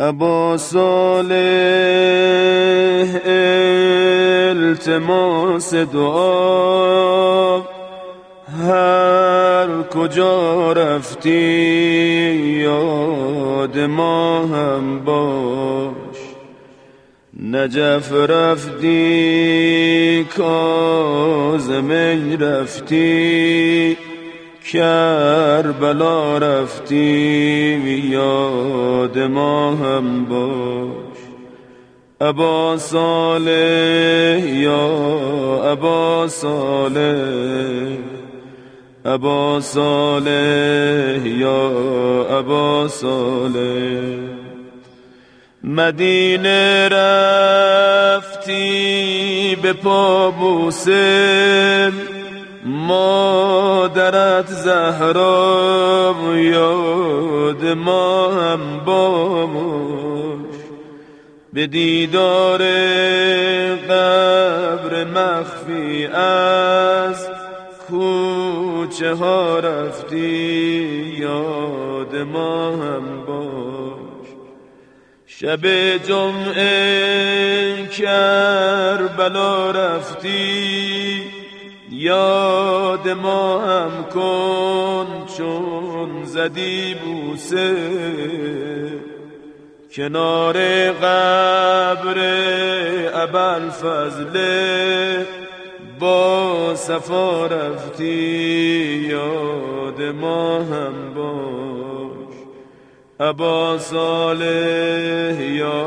ابا صالح التماس دعا. هر کجا رفتی یاد ما هم باش. نجف رفتی کازمین رفتی. کربلا رفتی یاد ما هم باش. ابا صالح یا ابا صالح. ابا صالح یا ابا صالح. مدینه رفتی به پا مادرت زهرا یاد ما هم باموش به دیدار قبر مخفی از کوچه ها رفتی یاد ما هم باش شب جمعه کربلا رفتی یاد ما هم کن چون زدی بوسه. کنار قبر ابل فضله با صفا رفتی یاد ما هم باش. ابا صالح یا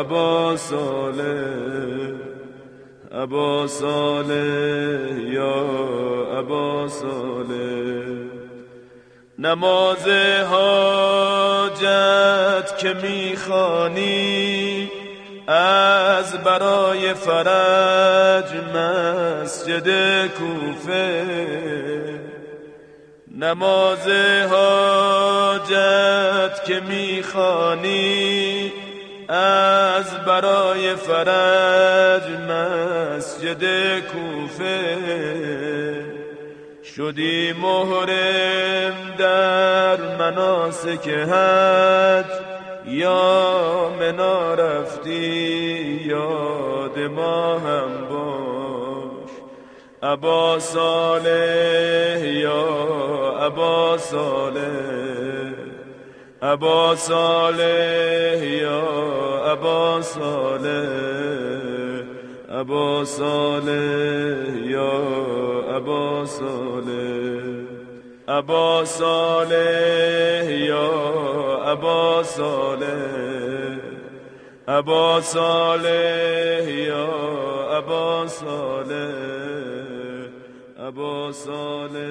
ابا صالح ابا صالح یا ابا صالح. نماز حاجت که می‌خوانی از برای فرج مسجد کوفه. نماز حاجت که می‌خوانی از برای فرج مسجد کوفه شدی مهرم در مناسک حج. یا منا رفتی یاد ما هم باش. ابا صالح یا ابا صالح. ابا صالح یا ابا صالح ابا صالح یا ابا صالح ابا صالح یا ابا صالح ابا صالح یا ابا صالح ابا صالح